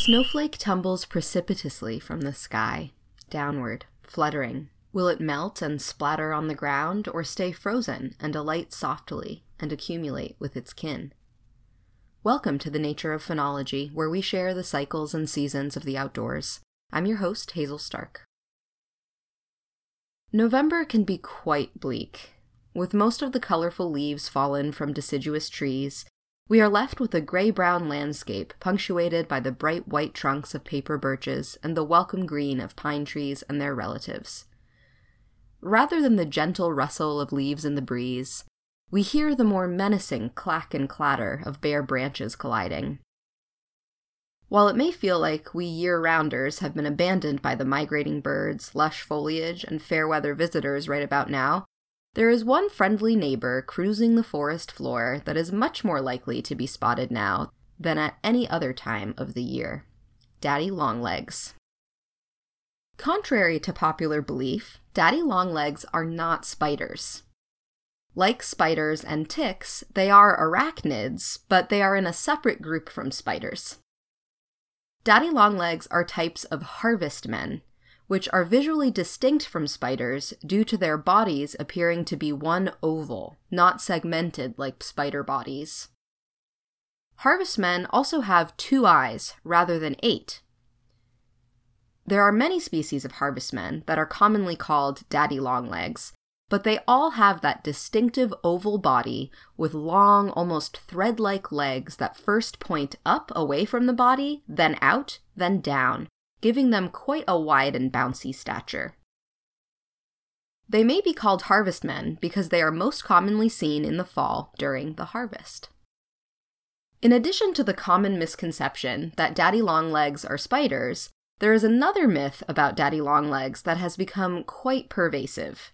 snowflake tumbles precipitously from the sky, downward, fluttering. Will it melt and splatter on the ground, or stay frozen and alight softly and accumulate with its kin? Welcome to the Nature of Phenology, where we share the cycles and seasons of the outdoors. I'm your host, Hazel Stark. November can be quite bleak. With most of the colorful leaves fallen from deciduous trees, we are left with a gray brown landscape punctuated by the bright white trunks of paper birches and the welcome green of pine trees and their relatives. Rather than the gentle rustle of leaves in the breeze, we hear the more menacing clack and clatter of bare branches colliding. While it may feel like we year rounders have been abandoned by the migrating birds, lush foliage, and fair weather visitors right about now, there is one friendly neighbor cruising the forest floor that is much more likely to be spotted now than at any other time of the year Daddy Longlegs. Contrary to popular belief, daddy longlegs are not spiders. Like spiders and ticks, they are arachnids, but they are in a separate group from spiders. Daddy longlegs are types of harvestmen, which are visually distinct from spiders due to their bodies appearing to be one oval, not segmented like spider bodies. Harvestmen also have two eyes rather than eight, there are many species of harvestmen that are commonly called daddy longlegs, but they all have that distinctive oval body with long, almost thread like legs that first point up away from the body, then out, then down, giving them quite a wide and bouncy stature. They may be called harvestmen because they are most commonly seen in the fall during the harvest. In addition to the common misconception that daddy longlegs are spiders, there is another myth about daddy longlegs that has become quite pervasive.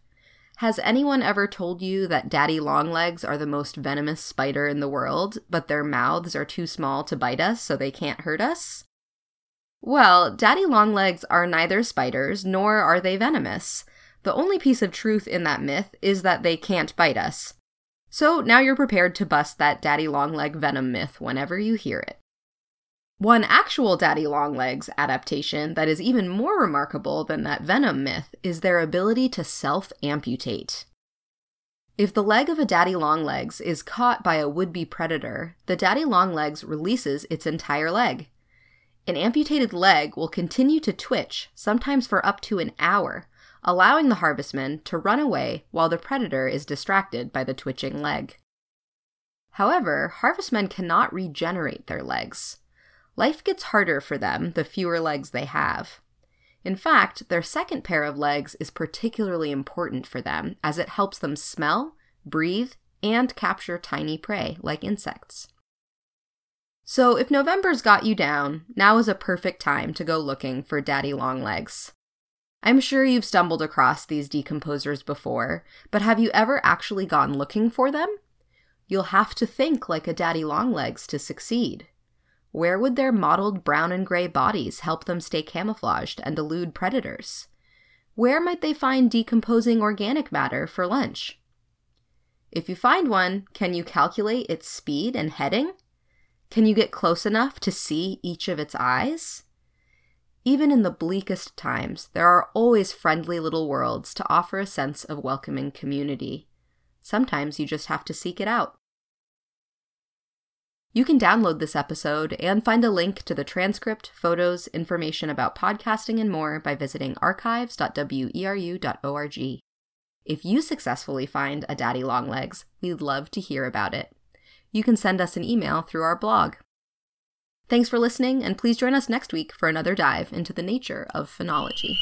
Has anyone ever told you that daddy longlegs are the most venomous spider in the world, but their mouths are too small to bite us so they can't hurt us? Well, daddy longlegs are neither spiders nor are they venomous. The only piece of truth in that myth is that they can't bite us. So now you're prepared to bust that daddy longleg venom myth whenever you hear it. One actual daddy longlegs adaptation that is even more remarkable than that venom myth is their ability to self amputate. If the leg of a daddy longlegs is caught by a would be predator, the daddy longlegs releases its entire leg. An amputated leg will continue to twitch, sometimes for up to an hour, allowing the harvestman to run away while the predator is distracted by the twitching leg. However, harvestmen cannot regenerate their legs life gets harder for them the fewer legs they have. In fact, their second pair of legs is particularly important for them as it helps them smell, breathe, and capture tiny prey like insects. So, if November's got you down, now is a perfect time to go looking for daddy longlegs. I'm sure you've stumbled across these decomposers before, but have you ever actually gone looking for them? You'll have to think like a daddy longlegs to succeed. Where would their mottled brown and gray bodies help them stay camouflaged and elude predators? Where might they find decomposing organic matter for lunch? If you find one, can you calculate its speed and heading? Can you get close enough to see each of its eyes? Even in the bleakest times, there are always friendly little worlds to offer a sense of welcoming community. Sometimes you just have to seek it out. You can download this episode and find a link to the transcript, photos, information about podcasting, and more by visiting archives.weru.org. If you successfully find a daddy longlegs, we'd love to hear about it. You can send us an email through our blog. Thanks for listening, and please join us next week for another dive into the nature of phenology.